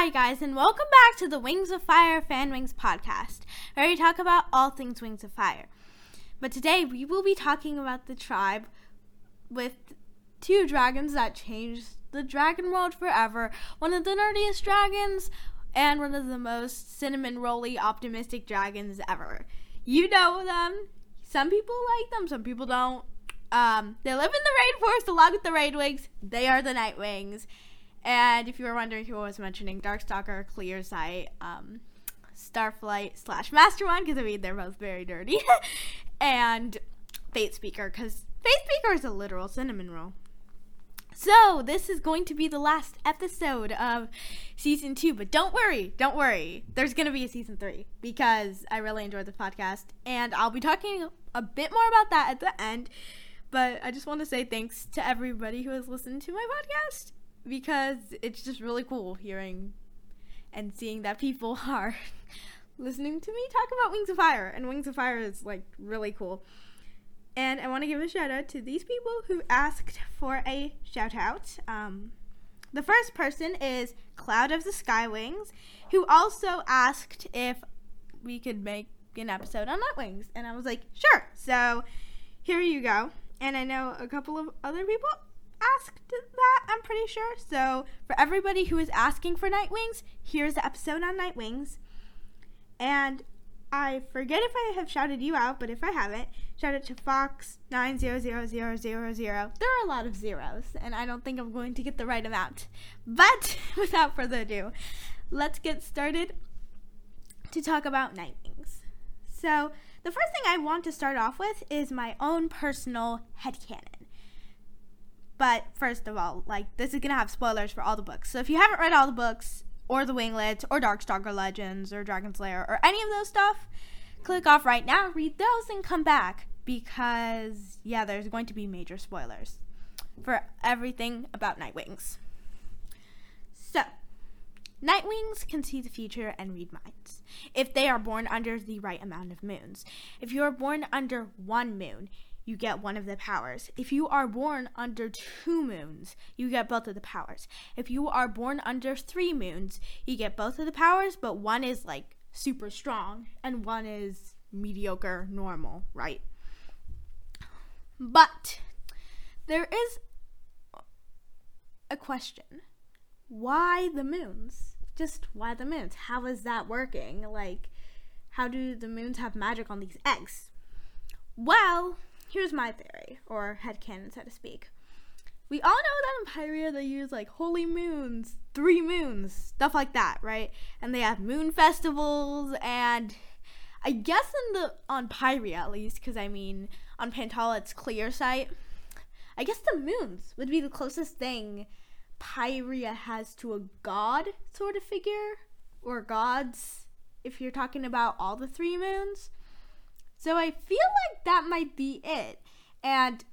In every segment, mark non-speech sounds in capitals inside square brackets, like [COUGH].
Hi, guys, and welcome back to the Wings of Fire Fan Wings podcast, where we talk about all things Wings of Fire. But today we will be talking about the tribe with two dragons that changed the dragon world forever. One of the nerdiest dragons, and one of the most cinnamon rolly optimistic dragons ever. You know them. Some people like them, some people don't. Um, they live in the rainforest along with the Rainwings. They are the Nightwings. And if you were wondering who I was mentioning, Darkstalker, Clear Sight, um, Starflight slash Mastermind, because I mean they're both very dirty, [LAUGHS] and Fate Speaker, because Fate Speaker is a literal cinnamon roll. So this is going to be the last episode of season two, but don't worry, don't worry. There's gonna be a season three because I really enjoyed the podcast, and I'll be talking a bit more about that at the end. But I just want to say thanks to everybody who has listened to my podcast because it's just really cool hearing and seeing that people [LAUGHS] are listening to me talk about Wings of Fire, and Wings of Fire is like really cool. And I want to give a shout out to these people who asked for a shout out. Um, the first person is Cloud of the Skywings, who also asked if we could make an episode on Nightwings. And I was like, sure. So here you go. And I know a couple of other people asked that, I'm pretty sure. So, for everybody who is asking for Nightwings, here's the episode on Nightwings. And I forget if I have shouted you out, but if I haven't, shout out to Fox nine zero zero zero zero zero. There are a lot of zeros, and I don't think I'm going to get the right amount. But [LAUGHS] without further ado, let's get started to talk about Nightwings. So, the first thing I want to start off with is my own personal headcanon. But first of all, like this is gonna have spoilers for all the books. So if you haven't read all the books, or the Winglets, or Darkstalker Legends, or Dragon Slayer, or any of those stuff, click off right now, read those, and come back because yeah, there's going to be major spoilers for everything about Nightwings. So, Nightwings can see the future and read minds if they are born under the right amount of moons. If you are born under one moon, you get one of the powers. If you are born under two moons, you get both of the powers. If you are born under three moons, you get both of the powers, but one is like super strong and one is mediocre, normal, right? But there is a question. Why the moons? Just why the moons? How is that working? Like, how do the moons have magic on these eggs? Well, here's my theory, or headcanon, so to speak. We all know that in Pyria they use like holy moons, three moons, stuff like that, right? And they have moon festivals, and I guess in the on Pyria at least, because I mean on Pantala it's clear sight. I guess the moons would be the closest thing Pyria has to a god sort of figure, or gods, if you're talking about all the three moons. So I feel like that might be it. And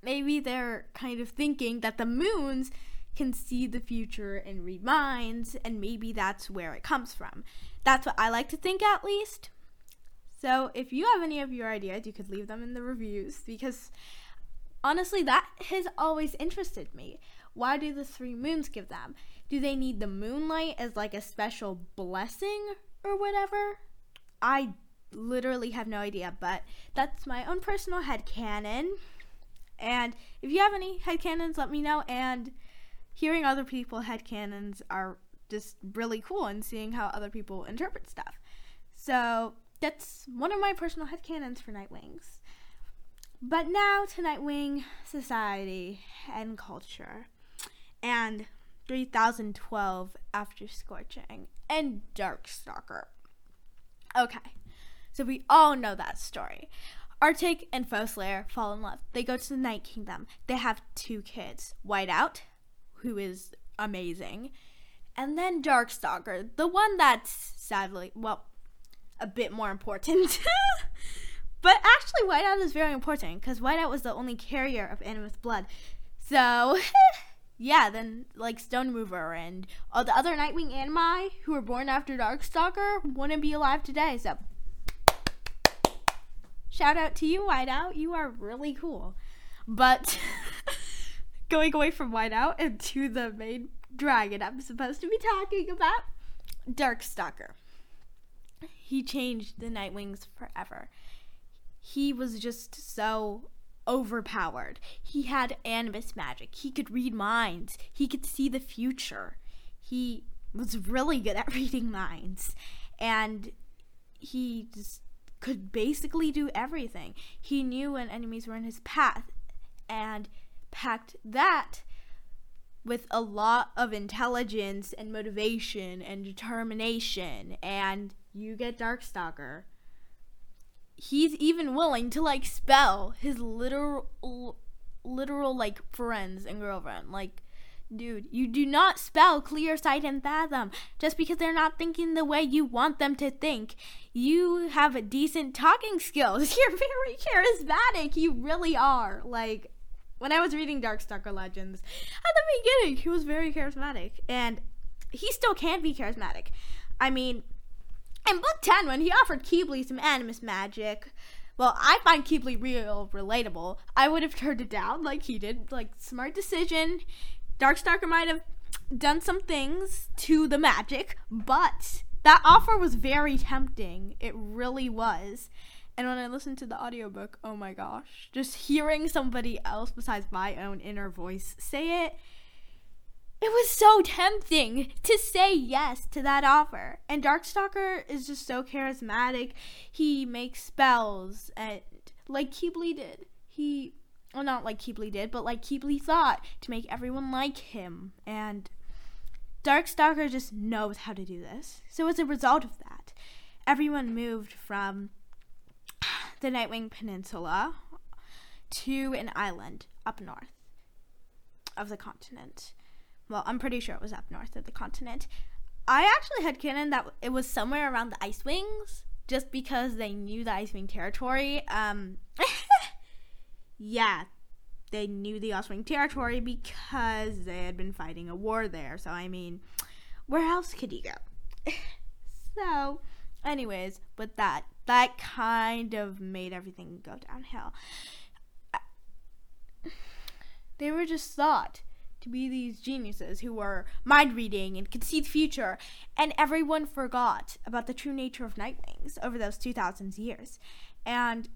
maybe they're kind of thinking that the moons can see the future and read minds, and maybe that's where it comes from. That's what I like to think, at least. So, if you have any of your ideas, you could leave them in the reviews because honestly, that has always interested me. Why do the three moons give them? Do they need the moonlight as like a special blessing or whatever? I literally have no idea, but that's my own personal head canon. And if you have any head canons, let me know. And hearing other people head canons are just really cool and seeing how other people interpret stuff. So that's one of my personal head canons for Nightwings. But now to Nightwing society and culture. And 3012 after Scorching and Darkstalker. Okay. So we all know that story. Arctic and Foeslayer fall in love. They go to the Night Kingdom. They have two kids Whiteout, who is amazing, and then Darkstalker, the one that's sadly, well, a bit more important. [LAUGHS] but actually, Whiteout is very important because Whiteout was the only carrier of Animus blood. So, [LAUGHS] yeah, then like Stone Mover and all the other Nightwing animi who were born after Darkstalker wouldn't be alive today. So, Shout out to you, Whiteout. You are really cool. But [LAUGHS] going away from Whiteout and to the main dragon I'm supposed to be talking about, Darkstalker. He changed the Nightwings forever. He was just so overpowered. He had animus magic. He could read minds. He could see the future. He was really good at [LAUGHS] reading minds. And he just could basically do everything. He knew when enemies were in his path and packed that with a lot of intelligence and motivation and determination and you get Darkstalker. He's even willing to like spell his literal literal like friends and girlfriend. Like dude, you do not spell clear sight and fathom just because they're not thinking the way you want them to think. You have a decent talking skills. [LAUGHS] You're very charismatic. You really are. Like when I was reading Darkstalker Legends, at the beginning, he was very charismatic, and he still can be charismatic. I mean, in book 10, when he offered Qibli some animus magic, well, I find Qibli real relatable. I would have turned it down like he did. Like, smart decision. Darkstalker might have done some things to the magic, but that offer was very tempting. It really was. And when I listened to the audiobook, oh my gosh, just hearing somebody else besides my own inner voice say it, it was so tempting to say yes to that offer. And Darkstalker is just so charismatic. He makes spells and like Qibli did. He well not like Qibli did, but like Qibli thought to make everyone like him. And Darkstalker just knows how to do this. So as a result of that, everyone moved from [SIGHS] the Nightwing Peninsula to an island up north of the continent. Well, I'm pretty sure it was up north of the continent. I actually had canon that it was somewhere around the Ice Wings, just because they knew the Ice Wing territory. Um, [LAUGHS] yeah, they knew the Wing territory because they had been fighting a war there. So I mean, where else could you go? [LAUGHS] so, anyways, with that, that kind of made everything go downhill. [SIGHS] They were just thought to be these geniuses who were mind reading and could see the future, and everyone forgot about the true nature of Nightwings over those 2,000 years. And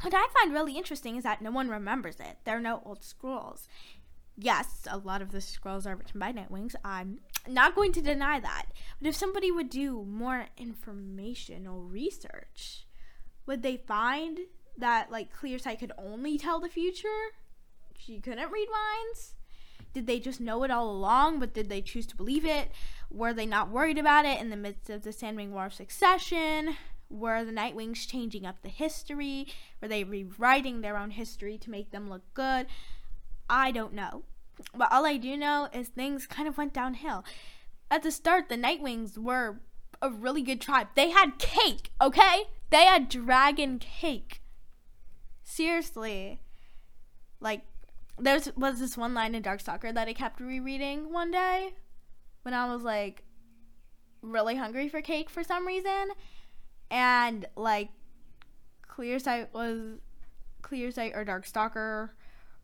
what I find really interesting is that no one remembers it. There are no old scrolls. Yes, a lot of the scrolls are written by Nightwings. I'm not going to deny that. But if somebody would do more informational research, would they find that like Clear Sight could only tell the future? She couldn't read minds? Did they just know it all along, but did they choose to believe it? Were they not worried about it in the midst of the Sandwing War of Succession? Were the Nightwings changing up the history? Were they rewriting their own history to make them look good? I don't know. But all I do know is things kind of went downhill. At the start, the Nightwings were a really good tribe. They had cake, okay? They had dragon cake. Seriously. Like, there was this one line in Darkstalker that I kept rereading one day when I was like really hungry for cake for some reason. And like Clear Sight was Clear Sight or dark stalker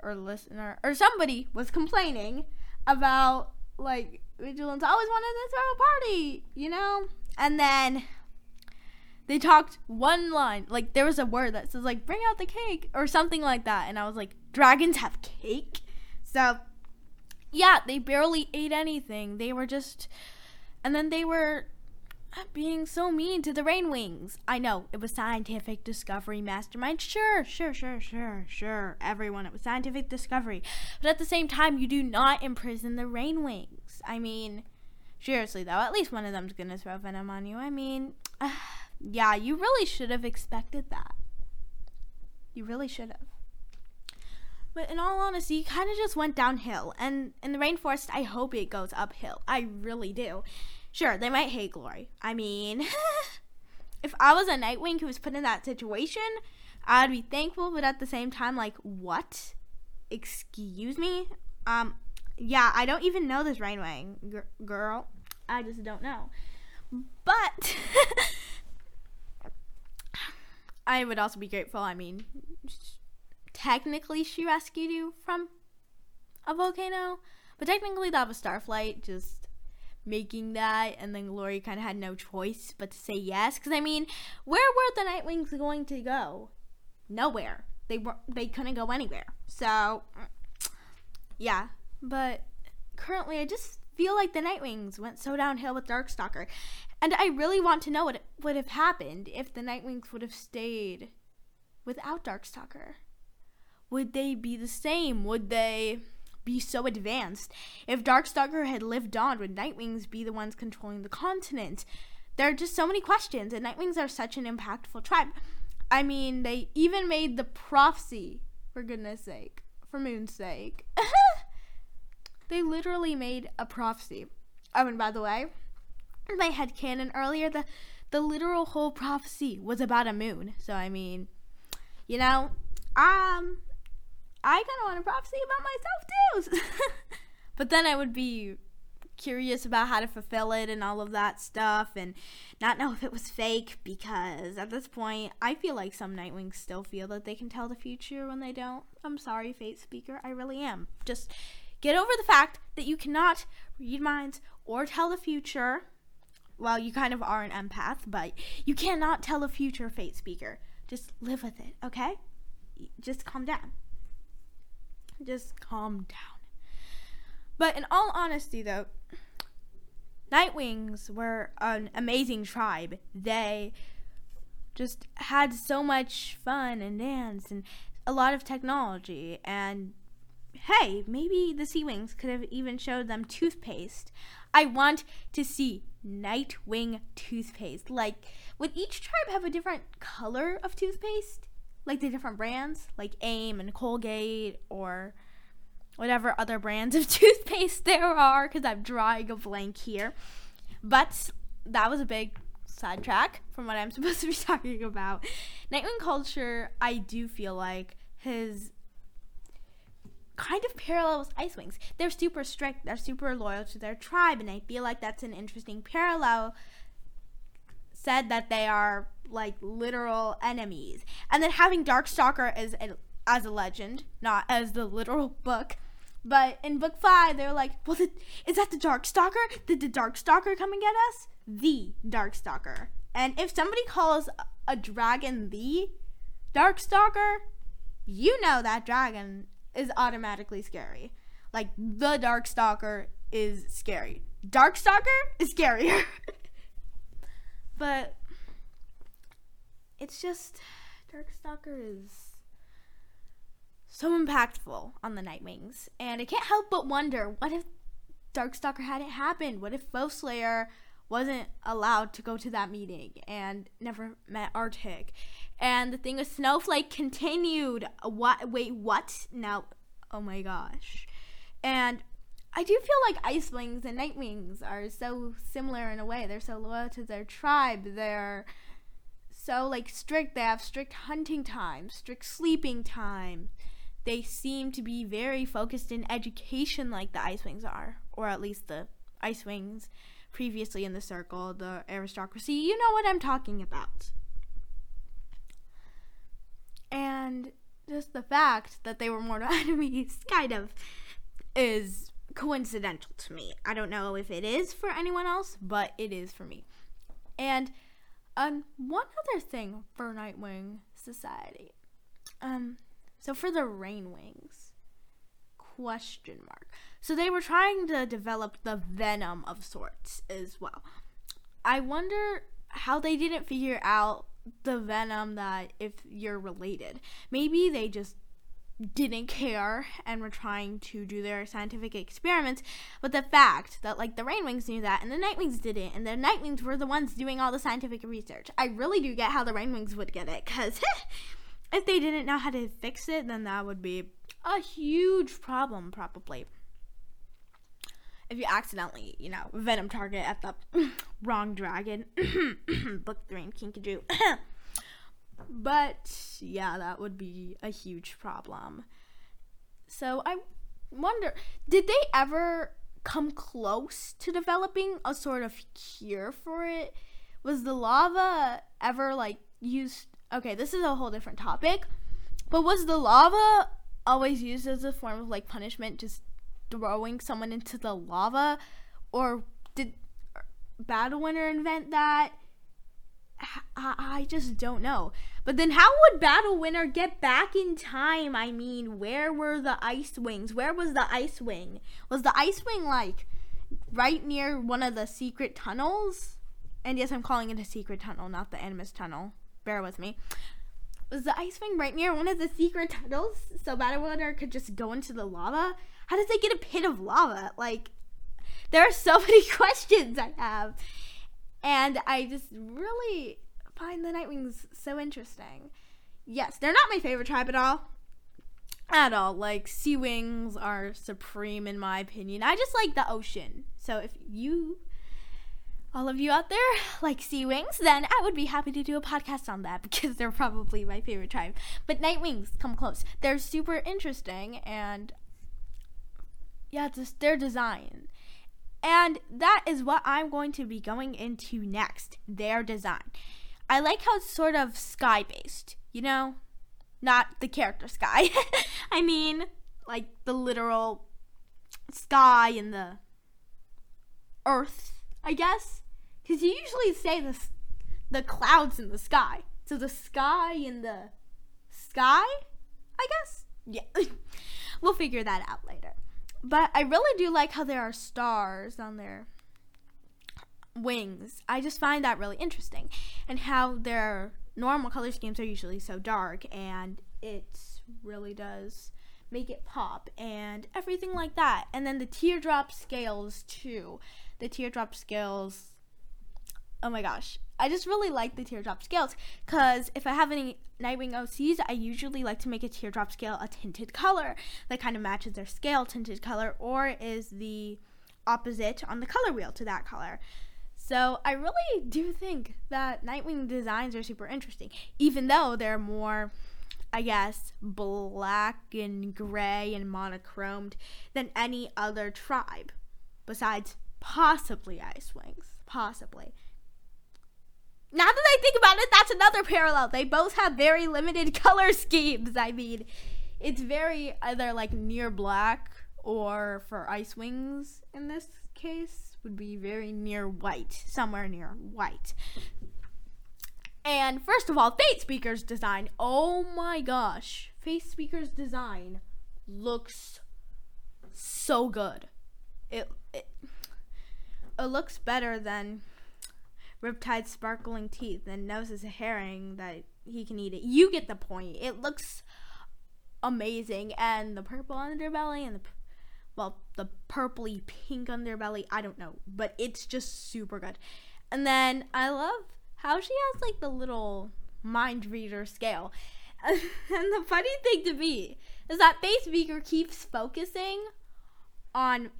or listener or somebody was complaining about like Vigilance always wanted to throw a party, you know? And then they talked one line, like there was a word that says like bring out the cake or something like that, and I was like, dragons have cake? So yeah, they barely ate anything. They were just and then they were being so mean to the rain wings. I know, it was scientific discovery mastermind. Sure, sure, sure, sure, sure. Everyone, it was scientific discovery. But at the same time, you do not imprison the rain wings. I mean, seriously though, at least one of them's gonna throw venom on you. I mean, uh, [SIGHS] yeah, you really should have expected that. You really should have. But in all honesty, you kind of just went downhill. And in the rainforest, I hope it goes uphill. I really do. Sure, they might hate Glory. I mean, [LAUGHS] if I was a Nightwing who was put in that situation, I'd be thankful, but at the same time, like, what? Excuse me? Um, yeah, I don't even know this Rainwing g- girl. I just don't know. But [LAUGHS] I would also be grateful. I mean, technically, she rescued you from a volcano, but technically that was Starflight just making that, and then Glory kind of had no choice but to say yes. Because I mean, where were the Nightwings going to go? Nowhere. They were. They couldn't go anywhere. So, yeah. But currently, I just feel like the Nightwings went so downhill with Darkstalker, and I really want to know what would have happened if the Nightwings would have stayed without Darkstalker. Would they be the same? Would they? Be so advanced. If Darkstalker had lived on, would Nightwings be the ones controlling the continent? There are just so many questions, and Nightwings are such an impactful tribe. I mean, they even made the prophecy, for goodness sake, for moon's sake. [LAUGHS] they literally made a prophecy. Oh, and by the way, my head canon earlier, the the literal whole prophecy was about a moon. So I mean, you know, um, I kind of want a prophecy about myself too. [LAUGHS] but then I would be curious about how to fulfill it and all of that stuff and not know if it was fake because at this point I feel like some Nightwings still feel that they can tell the future when they don't. I'm sorry, Fate Speaker. I really am. Just get over the fact that you cannot read minds or tell the future. Well, you kind of are an empath, but you cannot tell the future, Fate Speaker. Just live with it, okay? Just calm down. Just calm down. But in all honesty, though, Nightwings were an amazing tribe. They just had so much fun and dance and a lot of technology. And hey, maybe the Sea Wings could have even showed them toothpaste. I want to see Nightwing toothpaste. Like, would each tribe have a different color of toothpaste? Like the different brands, like AIM and Colgate or whatever other brands of [LAUGHS] toothpaste there are, because I'm drawing a blank here. But that was a big sidetrack from what I'm [LAUGHS] supposed to be talking about. Nightwing culture, I do feel like, his kind of parallels Ice Wings. They're super strict, they're super loyal to their tribe, and I feel like that's an interesting parallel said that they are like literal enemies. And then having Darkstalker as a, as a legend, not as the literal [LAUGHS] book. But in book five, they're like, well, the, is that the Darkstalker? Did the Darkstalker come and get us? The Darkstalker. And if somebody calls a dragon the Darkstalker, you know that dragon is automatically scary. Like, the Darkstalker is scary. Darkstalker is scarier. [LAUGHS] But it's just Darkstalker is so impactful on the Nightwings, and I can't help but wonder what if Darkstalker hadn't happened? What if Slayer wasn't allowed to go to that meeting and never met Arctic? And the thing with Snowflake continued. What? Wait, what? Now, oh my gosh. And I do feel like Ice Wings and Nightwings are so similar in a way. They're so loyal to their tribe. They're so like strict. They have strict hunting times, strict sleeping time. They seem to be very focused in education like the Ice Wings are, or at least the Ice Wings previously in the circle, the aristocracy. You know what I'm talking about. And just the fact that they were mortal [LAUGHS] enemies kind of is coincidental to me. I don't know if it is for anyone else, but it is for me. And um, one other thing for Nightwing Society. Um, so for the Rain Wings, question mark. So they were trying to develop the venom of sorts as well. I wonder how they didn't figure out the venom that if you're related. Maybe they just didn't care and were trying to do their scientific experiments. But the fact that like the Rainwings knew that and the Nightwings didn't, and the Nightwings were the ones doing all the scientific research. I really do get how the Rainwings would get it, because [LAUGHS] if they didn't know how to fix it, then that would be a huge problem, probably. If you accidentally, you know, venom target at the [LAUGHS] wrong dragon, [CLEARS THROAT] book three in Kinkajou. [CLEARS THROAT] But yeah, that would be a huge problem. So I wonder did they ever come close to developing a sort of cure for it? Was the lava ever like used? Okay, this is a whole different topic. But was the lava always used as a form of like punishment just throwing someone into the lava, or did er, Battle Winner invent that? I, just don't know. But then how would Battle Winner get back in time? I mean, where were the ice wings? Where was the ice wing? Was the ice wing like right near one of the secret tunnels? And yes, I'm calling it a secret tunnel, not the Animus tunnel. Bear with me. Was the ice wing right near one of the secret tunnels so Battle Winner could just go into the lava? How did they get a pit of lava? Like, there are so [LAUGHS] many questions I have. And I just really find the Nightwings so interesting. Yes, they're not my favorite tribe at all. At all. Like, sea wings are supreme in my opinion. I just like the ocean. So if you, all of you out there, [LAUGHS] like sea wings, then I would be happy to do a podcast on that [LAUGHS] because they're probably my favorite tribe. But Nightwings come close. They're super interesting and yeah, just their design. And that is what I'm going to be going into next their design. I like how it's sort of sky based, you know? Not the character sky. [LAUGHS] I mean, like the literal sky and the earth, I guess. Because you usually say the, the clouds in the sky. So the sky in the sky, I guess? Yeah. [LAUGHS] we'll figure that out later. But I really do like how there are stars on their wings. I just find that really interesting. And how their normal color schemes are usually so dark and it really does make it pop and everything like that. And then the teardrop scales too. The teardrop scales oh my gosh. I just really like the teardrop scales because if I have any Nightwing OCs, I usually like to make a teardrop scale a tinted color that kind of matches their scale tinted color or is the opposite on the color wheel to that color. So I really do think that Nightwing designs are super interesting, even though they're more, I guess, black and gray and monochromed than any other tribe, besides possibly Ice Wings. Possibly. Now that I think about it, that's another parallel. They both have very limited [LAUGHS] color schemes. I mean, it's very either like near black or for ice wings in this case would be very near white, somewhere near white. And first of all, Fate Speaker's design. Oh my gosh. Fate Speaker's design looks so good. It, it it looks better than Riptide's sparkling teeth and knows it's a herring that he can eat it. You get the point. It looks amazing, and the purple underbelly and the well, the purpley pink underbelly. I don't know, but it's just super good. And then I love how she has like the little mind reader scale. [LAUGHS] and the funny thing to me is that Fate Speaker keeps focusing on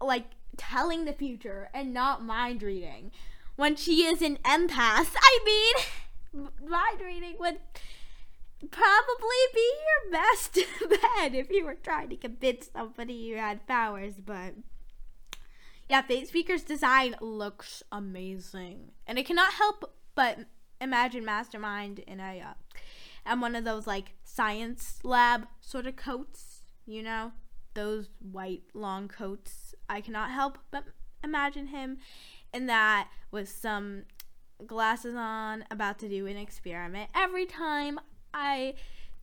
like telling the future and not mind reading when she is an empath. I mean, [LAUGHS] mind reading would probably be your best [LAUGHS] bet if you were trying to convince somebody you had powers, but yeah, Fate Speaker's design looks amazing. And I cannot help but imagine Mastermind in a uh, and one of those like science lab sort of coats, you know, those white long coats. I cannot help but imagine him and that with some glasses on, about to do an experiment. Every time I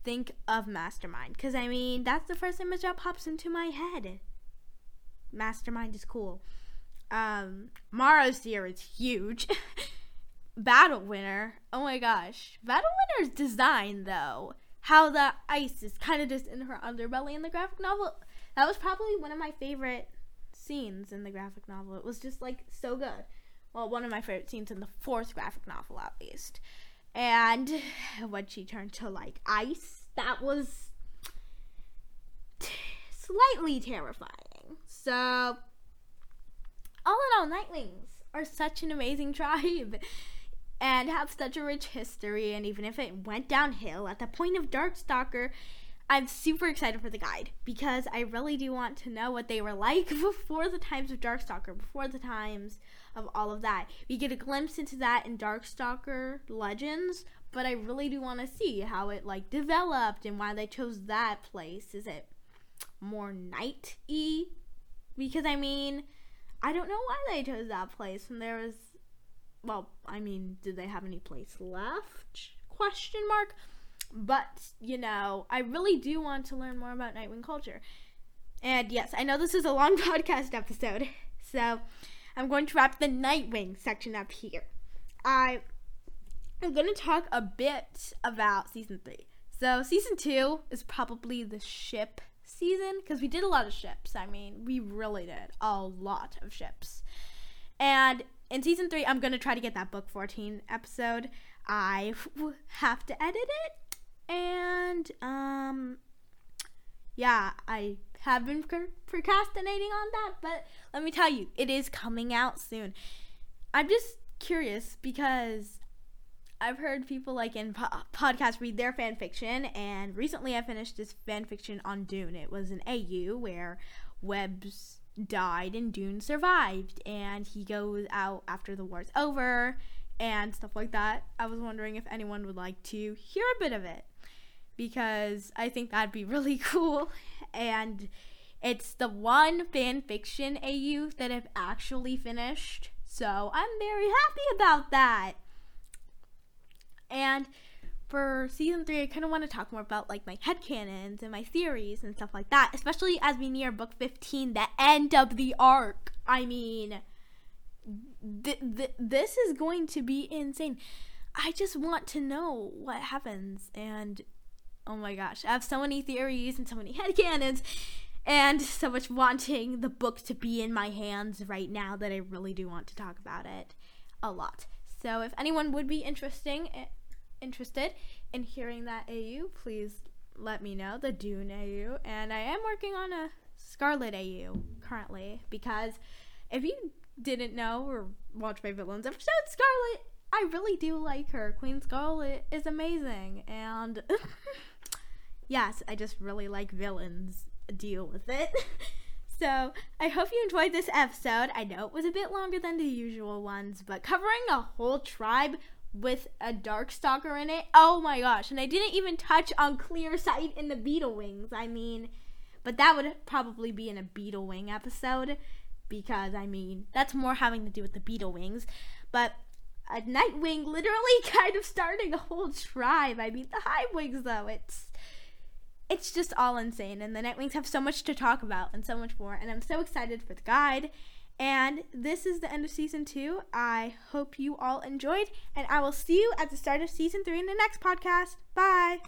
think of Mastermind, because I mean, that's the first image that pops into my head. Mastermind is cool. Um, Mara's is huge. [LAUGHS] Battle Winner, oh my gosh. Battle Winner's design, though, how the ice is kind of just in her underbelly in the graphic novel, that was probably one of my favorite scenes in the graphic novel. It was just like so good. Well, one of my favorite scenes in the fourth graphic novel, at least. And [SIGHS] when she turned to like ice, that was t- [SIGHS] slightly terrifying. So, all in all, Nightwings are such an amazing [LAUGHS] tribe and have such a rich history. And even if it went downhill at the point of Darkstalker, I'm super excited for the guide because I really do want to know what they were like [LAUGHS] before the times of Darkstalker, before the times of all of that. We get a glimpse into that in Darkstalker Legends, but I really do want to see how it like developed and why they chose that place. Is it more night y because I mean, I don't know why they chose that place when there was well, I mean, did they have any place left? Question mark. But, you know, I really do want to learn more about Nightwing culture. And yes, I know this is a long [LAUGHS] podcast episode, so I'm going to wrap the Nightwing section up here. I am going to talk a bit about season three. So, season two is probably the ship season because we did a lot of ships. I mean, we really did a lot of ships. And in season three, I'm going to try to get that book 14 episode. I [LAUGHS] have to edit it. And, um, yeah, I have been procrastinating on that, but let me tell you, it is coming out soon. I'm just curious because I've heard people like in po- podcasts read their fan fiction, and recently I finished this fan fiction on Dune. It was an AU where Webs died and Dune survived, and he goes out after the war's over and stuff like that. I was wondering if anyone would like to hear a bit of it because I think that'd be [LAUGHS] really cool. And it's the one fan fiction AU that I've actually finished. So I'm very happy about that. And for season three, I kind of want to talk more about like my headcanons and my theories and stuff like that, especially as we near book 15, the end of the arc. I mean, th- th- this is going to be insane. I just want to know what happens. And oh my gosh, I have so many theories and so many headcanons and so much wanting the book to be in my hands right now that I really do want to talk about it a lot. So if anyone would be interesting eh, interested in hearing that AU, please let me know the Dune AU. And I am working on a Scarlet AU currently because if you didn't know or watch my villains episode, Scarlet, I really do like her. Queen Scarlet is amazing, and [LAUGHS] yes, I just really like villains. Deal with it. [LAUGHS] So, I hope you enjoyed this episode. I know it was a bit longer than the usual ones, but covering a whole tribe with a dark stalker in it. Oh my gosh. And I didn't even touch on clear sight in the beetle wings. I mean, but that would probably be in a beetle wing episode because I mean, that's more having to do with the beetle wings. But a Nightwing literally [LAUGHS] kind of starting a whole tribe. I mean, the Hive Wings though, it's it's just all insane and the Nightwings have so much to talk about and so much more and I'm so excited for the guide and this is the end of season two. I hope you all enjoyed, and I will see you at the start of season three in the next podcast. Bye.